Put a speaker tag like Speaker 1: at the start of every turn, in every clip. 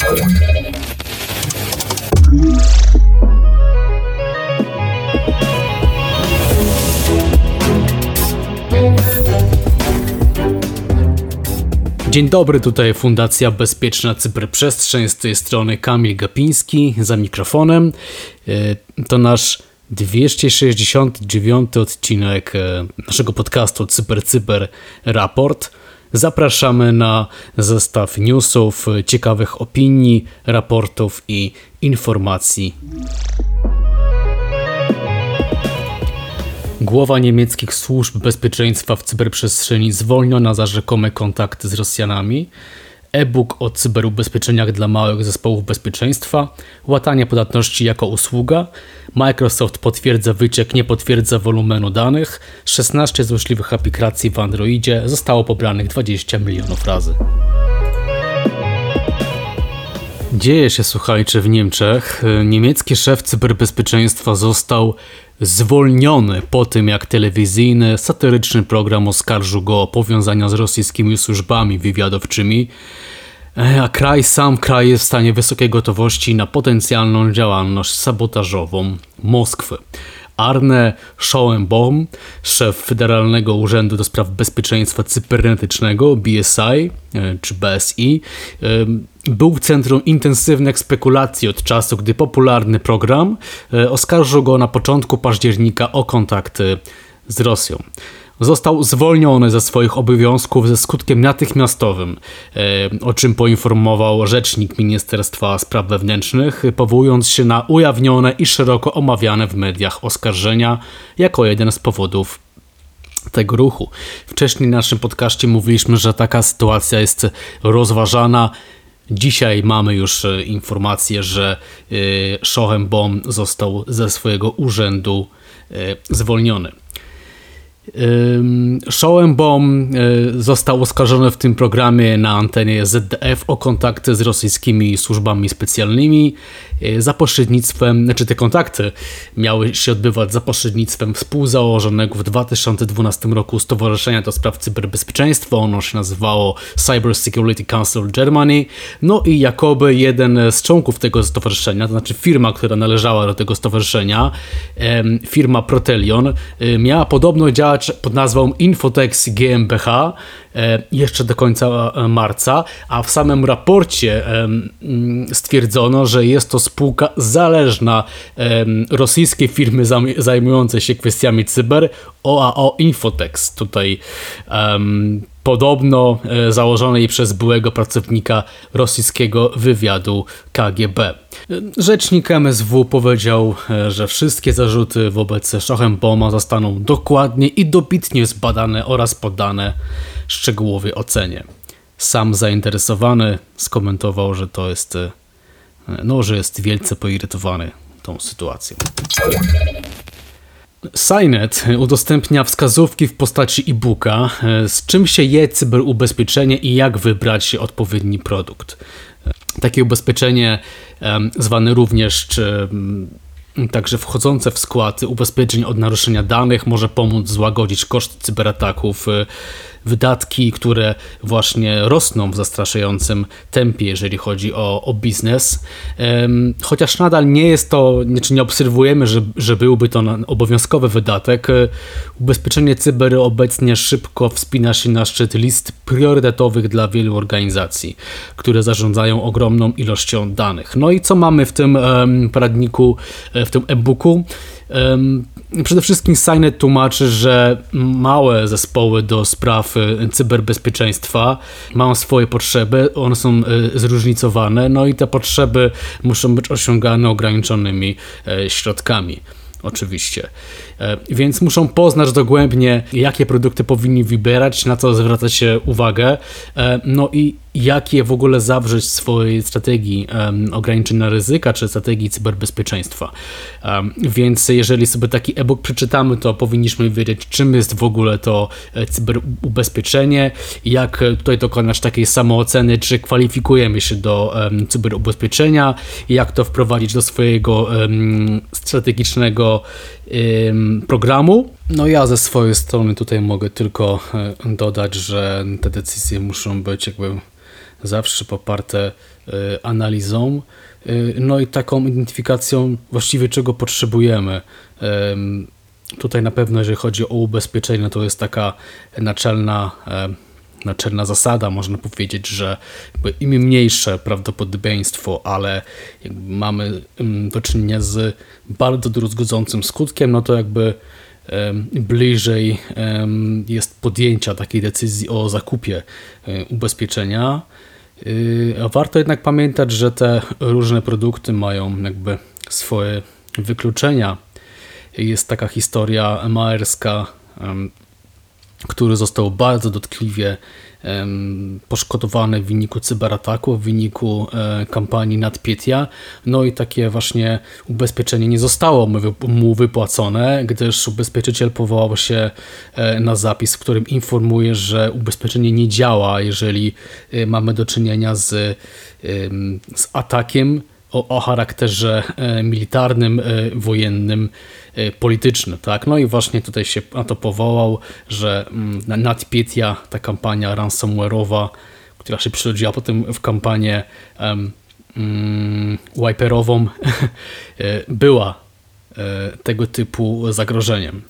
Speaker 1: Dzień dobry, tutaj Fundacja Bezpieczna Cyberprzestrzeń, z tej strony Kamil Gapiński za mikrofonem. E, to nasz 269 odcinek e, naszego podcastu Cyber Cyber Raport. Zapraszamy na zestaw newsów, ciekawych opinii, raportów i informacji. Głowa niemieckich służb bezpieczeństwa w cyberprzestrzeni zwolniona za rzekome kontakty z Rosjanami. E-book o cyberubezpieczeniach dla małych zespołów bezpieczeństwa, łatanie podatności jako usługa, Microsoft potwierdza wyciek, nie potwierdza wolumenu danych, 16 złośliwych aplikacji w Androidzie, zostało pobranych 20 milionów razy. Dzieje się, słuchajcie, w Niemczech. Niemiecki szef cyberbezpieczeństwa został zwolniony po tym, jak telewizyjny, satyryczny program oskarżył go o powiązania z rosyjskimi służbami wywiadowczymi, e, a kraj sam kraj jest w stanie wysokiej gotowości na potencjalną działalność sabotażową Moskwy. Arne Schoenbaum, szef Federalnego Urzędu do Spraw Bezpieczeństwa Cybernetycznego BSI e, czy BSI, był w centrum intensywnych spekulacji od czasu, gdy popularny program e, oskarżył go na początku października o kontakty z Rosją został zwolniony ze swoich obowiązków ze skutkiem natychmiastowym, e, o czym poinformował rzecznik Ministerstwa Spraw Wewnętrznych, powołując się na ujawnione i szeroko omawiane w mediach oskarżenia jako jeden z powodów tego ruchu. Wcześniej w naszym podcaście mówiliśmy, że taka sytuacja jest rozważana. Dzisiaj mamy już e, informację, że e, Schoenbaum został ze swojego urzędu zwolniony. Schoenbaum e, został oskarżony w tym programie na antenie ZDF o kontakty z rosyjskimi służbami specjalnymi e, za pośrednictwem, znaczy te kontakty miały się odbywać za pośrednictwem współzałożonego w 2012 roku Stowarzyszenia do Spraw Cyberbezpieczeństwa, ono się nazywało Cyber Security Council Germany, no i jakoby jeden z członków tego stowarzyszenia, to znaczy firma, która należała do tego stowarzyszenia, firma Protelion, e, miała podobno działać pod nazwą Infotex GmbH e, jeszcze do końca e, marca, a w samym raporcie mm, stwierdzono, że jest to spółka zależna rosyjskiej firmy zajmującej się kwestiami cyber OAO Infotex. Tutaj podobno e, założonej przez byłego pracownika rosyjskiego wywiadu KGB. Rzecznik MSW powiedział, e, że wszystkie zarzuty wobec Schochenbauma zostaną dokładnie i dobitnie zbadane oraz poddane szczegółowej ocenie. Sam zainteresowany skomentował, że to jest, e, no, że jest wielce poirytowany tą sytuacją. Signet udostępnia wskazówki w postaci e-booka, e, z czym się je cyberubezpieczenie i jak wybrać odpowiedni produkt. Takie ubezpieczenie, zwane również czy Także wchodzące w skład ubezpieczeń od naruszenia danych może pomóc złagodzić koszty cyberataków, y, wydatki, które właśnie rosną w zastraszającym tempie, jeżeli chodzi o, o biznes. Chociaż nadal nie jest to, czy nie obserwujemy, że, że byłby to obowiązkowy wydatek, y, ubezpieczenie cyber obecnie szybko wspina się na szczyt list priorytetowych dla wielu organizacji, które zarządzają ogromną ilością danych. No i co mamy w tym poradniku e, w tym e-booku. Przede wszystkim Signet tłumaczy, że małe zespoły do spraw e, cyberbezpieczeństwa mają swoje potrzeby, one są e, zróżnicowane, no i te potrzeby muszą być osiągane ograniczonymi e, środkami oczywiście. Więc muszą poznać dogłębnie, jakie produkty powinni wybierać, na co zwracać uwagę, no i jakie w ogóle zawrzeć w swojej strategii um, ograniczenia ryzyka czy strategii cyberbezpieczeństwa. Um, więc jeżeli sobie taki e-book przeczytamy, to powinniśmy wiedzieć, czym jest w ogóle to e, cyberubezpieczenie, jak tutaj dokonać takiej samooceny, czy kwalifikujemy się do um, cyberubezpieczenia, jak to wprowadzić do swojego strategicznego programu. No ja ze swojej strony tutaj mogę tylko e, dodać, że te decyzje muszą być jakby zawsze poparte analizą, no i taką identyfikacją właściwie czego potrzebujemy. Tutaj na pewno, jeżeli chodzi o ubezpieczenie, to jest taka naczelna naczelna zasada, można powiedzieć, że im mniejsze prawdopodobieństwo, ale mamy do czynienia z bardzo druzgodzącym skutkiem, no to jakby bliżej jest podjęcia takiej decyzji o zakupie e, ubezpieczenia. E, warto jednak pamiętać, że te różne produkty mają jakby swoje wykluczenia. Jest taka historia maerska który został bardzo dotkliwie poszkodowany w wyniku cyberataku, w wyniku e, kampanii nadpietia. No i takie właśnie ubezpieczenie nie zostało mu wypłacone, gdyż ubezpieczyciel powołał się e, na zapis, w którym informuje, że ubezpieczenie nie działa, jeżeli e, mamy do czynienia z, z atakiem o, o charakterze militarnym, wojennym Y, polityczny. Tak? No i właśnie tutaj się na to powołał, że mm, NotPetya, ta kampania ransomware'owa, która się przerodziła potem w kampanię um, um, wiperową, była tego typu zagrożeniem.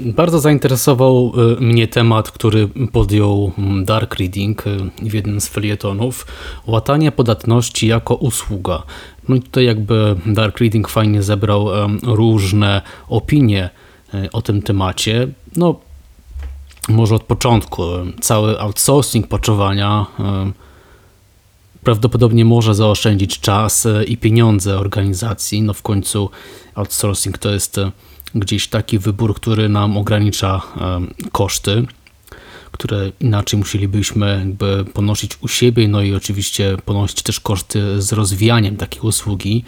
Speaker 1: Bardzo zainteresował mnie temat, który podjął mm, Dark Reading w jednym z felietonów. Łatanie podatności jako usługa. No i tutaj jakby Dark Reading fajnie zebrał różne opinie o tym temacie. No, może od początku. Cały outsourcing poczowania prawdopodobnie może zaoszczędzić czas i pieniądze organizacji. No w końcu outsourcing to jest gdzieś taki wybór, który nam ogranicza koszty które inaczej musielibyśmy jakby ponosić u siebie, no i oczywiście ponosić też koszty z rozwijaniem takiej usługi.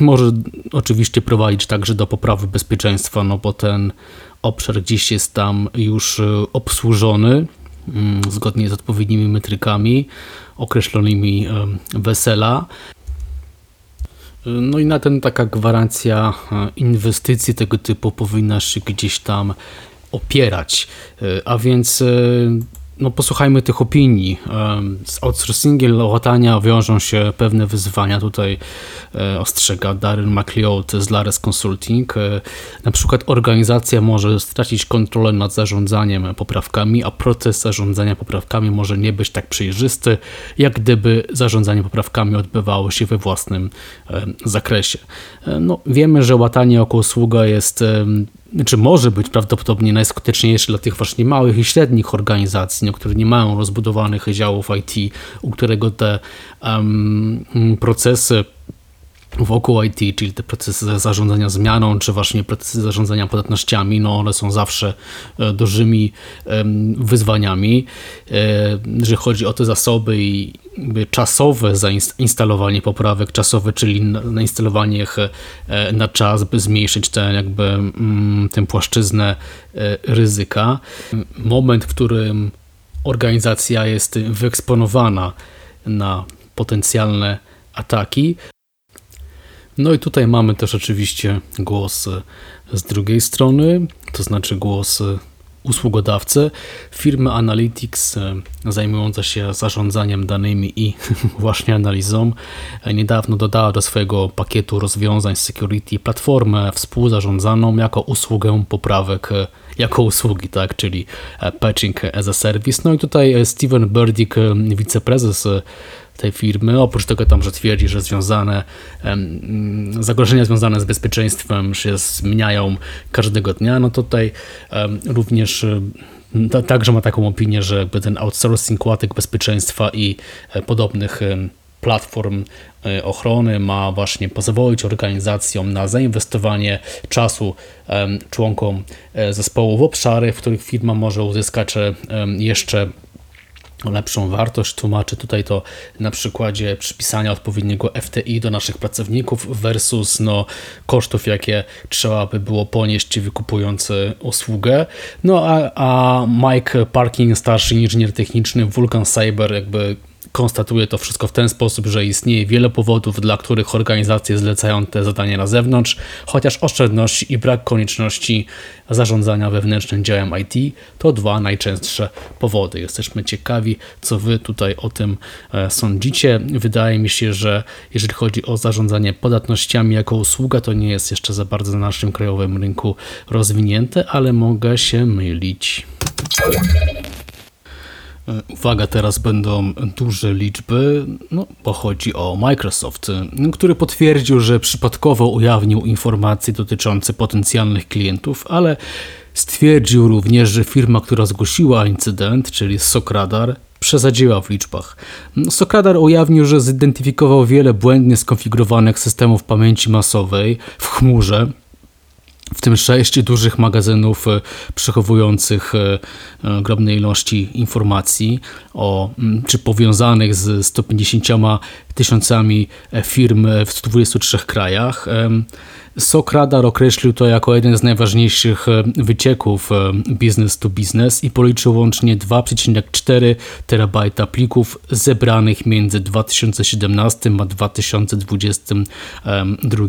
Speaker 1: Może oczywiście prowadzić także do poprawy bezpieczeństwa, no bo ten obszar gdzieś jest tam już e, obsłużony mm, zgodnie z odpowiednimi metrykami określonymi wesela. No i na ten taka gwarancja e, inwestycji tego typu powinna się gdzieś tam opierać. E, a więc e, no, posłuchajmy tych opinii. Z outsourcingiem łatania wiążą się pewne wyzwania. Tutaj e, ostrzega Darren McLeod z Lares Consulting. Na przykład organizacja może stracić kontrolę nad zarządzaniem poprawkami, a proces zarządzania poprawkami może nie być tak przejrzysty, jak gdyby zarządzanie poprawkami odbywało się we własnym zakresie. No, wiemy, że łatanie jako usługa jest czy może być prawdopodobnie najskuteczniejszy dla tych właśnie małych i średnich organizacji, no, które nie mają rozbudowanych działów IT, u którego te um, procesy wokół IT, czyli te procesy zarządzania zmianą, czy właśnie procesy zarządzania podatnościami, no one są zawsze e, dużymi wyzwaniami, e, jeżeli chodzi o te zasoby i czasowe zainstalowanie poprawek, czasowe, czyli nainstalowanie ich e, na czas, by zmniejszyć tę jakby mm, tę płaszczyznę ryzyka. Moment, w którym organizacja jest wyeksponowana na potencjalne ataki, no i tutaj mamy też oczywiście głos z drugiej strony, to znaczy głos usługodawcy, firmy Analytics zajmująca się zarządzaniem danymi i właśnie analizą niedawno dodała do swojego pakietu rozwiązań security platformę współzarządzaną jako usługę poprawek jako usługi, tak, czyli patching as a service. No i tutaj Steven Burdick, wiceprezes tej firmy. Oprócz tego tam, że twierdzi, że związane zagrożenia związane z bezpieczeństwem się zmieniają każdego dnia, no tutaj również także ma taką opinię, że jakby ten outsourcing łatek bezpieczeństwa i e, podobnych platform e, ochrony ma właśnie pozwolić organizacjom na zainwestowanie czasu członkom e, zespołu w obszary, w których firma może uzyskać jeszcze lepszą wartość. Tłumaczę tutaj to na przykładzie przypisania odpowiedniego FTI do naszych pracowników versus no, kosztów, jakie trzeba by było ponieść wykupując usługę. No a, a Mike Parkin, starszy inżynier techniczny Vulcan Cyber jakby konstatuje to wszystko w ten sposób, że istnieje wiele powodów, dla których organizacje zlecają te zadania na zewnątrz, chociaż oszczędności i brak konieczności zarządzania wewnętrznym działem IT to dwa najczęstsze powody. Jesteśmy ciekawi, co Wy tutaj o tym e, sądzicie. Wydaje mi się, że jeżeli chodzi o zarządzanie podatnościami jako usługa, to nie jest jeszcze za bardzo na naszym krajowym rynku rozwinięte, ale mogę się mylić. Uwaga, teraz będą duże liczby, no, bo chodzi o Microsoft, który potwierdził, że przypadkowo ujawnił informacje dotyczące potencjalnych klientów, ale stwierdził również, że firma, która zgłosiła incydent, czyli Sokradar, przesadziła w liczbach. Sokradar ujawnił, że zidentyfikował wiele błędnie skonfigurowanych systemów pamięci masowej w chmurze, w tym sześć dużych magazynów e, przechowujących e, e, ogromne ilości informacji o, czy powiązanych z 150 tysiącami firm w 123 krajach. Sokradar określił to jako jeden z najważniejszych wycieków business to business i policzył łącznie 2,4 terabajta plików zebranych między 2017 a 2022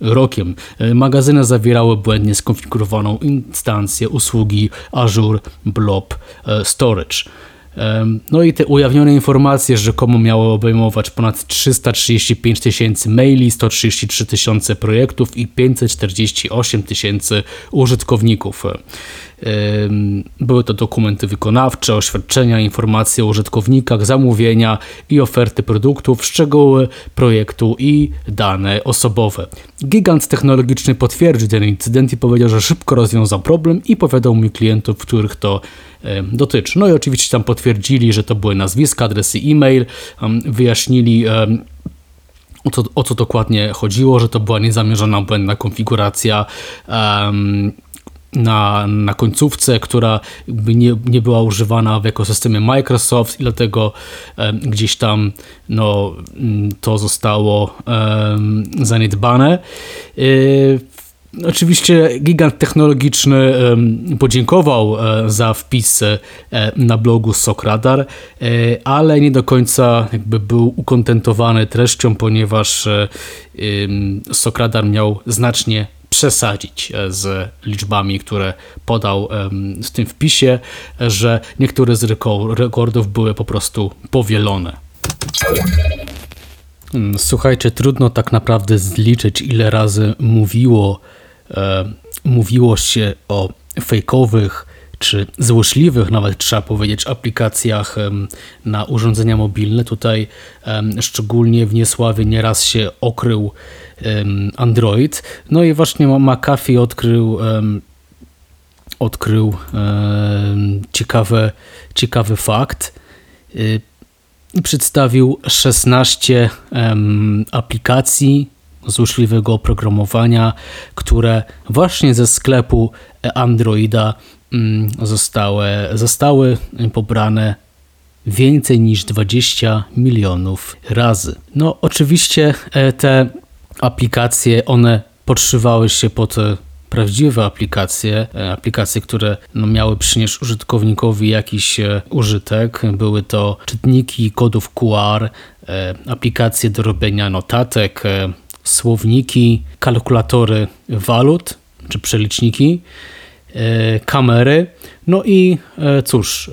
Speaker 1: rokiem. Magazyny zawierały błędnie skonfigurowaną instancję usługi Azure Blob Storage. No i te ujawnione informacje rzekomo miały obejmować ponad 335 tysięcy maili, 133 tysiące projektów i 548 tysięcy użytkowników. Były to dokumenty wykonawcze, oświadczenia, informacje o użytkownikach, zamówienia i oferty produktów, szczegóły projektu i dane osobowe. Gigant technologiczny potwierdził ten incydent i powiedział, że szybko rozwiązał problem i powiadomił klientów, których to dotyczy. No i oczywiście tam potwierdzili, że to były nazwiska, adresy e-mail, wyjaśnili o co, o co dokładnie chodziło, że to była niezamierzona błędna konfiguracja um, na, na końcówce, która nie, nie była używana w ekosystemie Microsoft i dlatego um, gdzieś tam no, to zostało um, zaniedbane. Yy, Oczywiście gigant technologiczny podziękował e, za wpis e, na blogu Sokradar, e, ale nie do końca jakby był ukontentowany treścią, ponieważ Sokradar miał znacznie przesadzić z liczbami, które podał w tym wpisie, że niektóre z rekordów były po prostu powielone. Hmm, słuchajcie, trudno tak naprawdę zliczyć, ile razy mówiło e, mówiło się o fejkowych czy złośliwych, nawet trzeba powiedzieć, aplikacjach na urządzenia mobilne. Tutaj szczególnie w niesławie nieraz się okrył Android. No i właśnie McAfee odkrył odkrył ciekawy, ciekawy fakt. Y, przedstawił 16 aplikacji złośliwego oprogramowania, które właśnie ze sklepu Androida zostały, zostały pobrane więcej niż 20 milionów razy. No, oczywiście e, te aplikacje, one podszywały się pod prawdziwe aplikacje, e, aplikacje, które no, miały przynieść użytkownikowi jakiś e, użytek. Były to czytniki kodów QR, aplikacje do robienia notatek, słowniki, kalkulatory walut czy przeliczniki, e, kamery. No i e, cóż,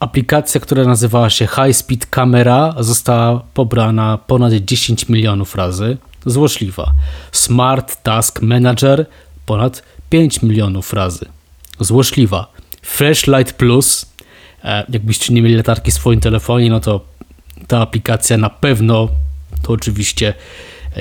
Speaker 1: aplikacja, która nazywała się High Speed Camera, została pobrana ponad 10 milionów razy. Złośliwa. Smart Task Manager ponad 5 milionów razy. Złośliwa. Flashlight Plus, e, jakbyście nie mieli latarki w swoim telefonie, no to ta aplikacja na pewno to oczywiście e,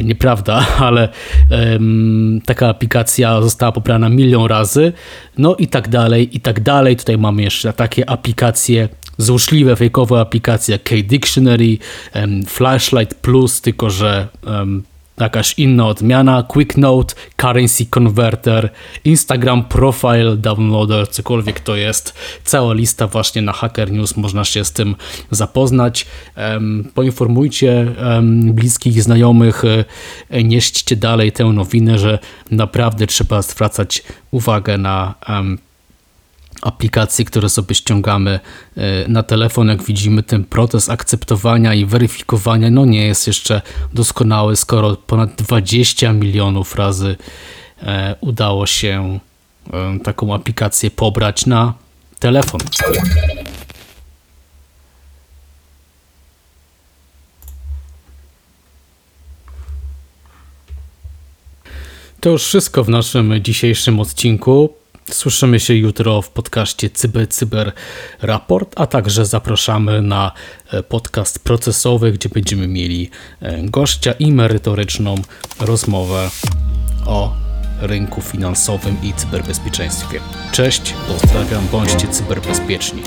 Speaker 1: nieprawda, ale um, taka aplikacja została pobrana milion razy, no i tak dalej, i tak dalej. Tutaj mamy jeszcze takie aplikacje złośliwe, fejkowe aplikacje jak K-Dictionary, um, Flashlight Plus, tylko że um, jakaś inna odmiana, Quick Note, Currency Converter, Instagram Profile Downloader, cokolwiek to jest. Cała lista właśnie na Hacker News, można się z tym zapoznać. Poinformujcie bliskich, znajomych, e, nieście dalej tę nowinę, że naprawdę trzeba zwracać uwagę na aplikacji, które sobie ściągamy e, na telefon, jak widzimy, ten proces akceptowania i weryfikowania no nie jest jeszcze doskonały, skoro ponad 20 milionów razy e, udało się e, taką aplikację pobrać na telefon. To już wszystko w naszym dzisiejszym odcinku. Słyszymy się jutro w podcaście Cyber Cyber Raport, a także zapraszamy na e, podcast procesowy, gdzie będziemy mieli e, gościa i merytoryczną rozmowę o rynku finansowym i cyberbezpieczeństwie. Cześć, pozdrawiam, bądźcie cyberbezpieczni.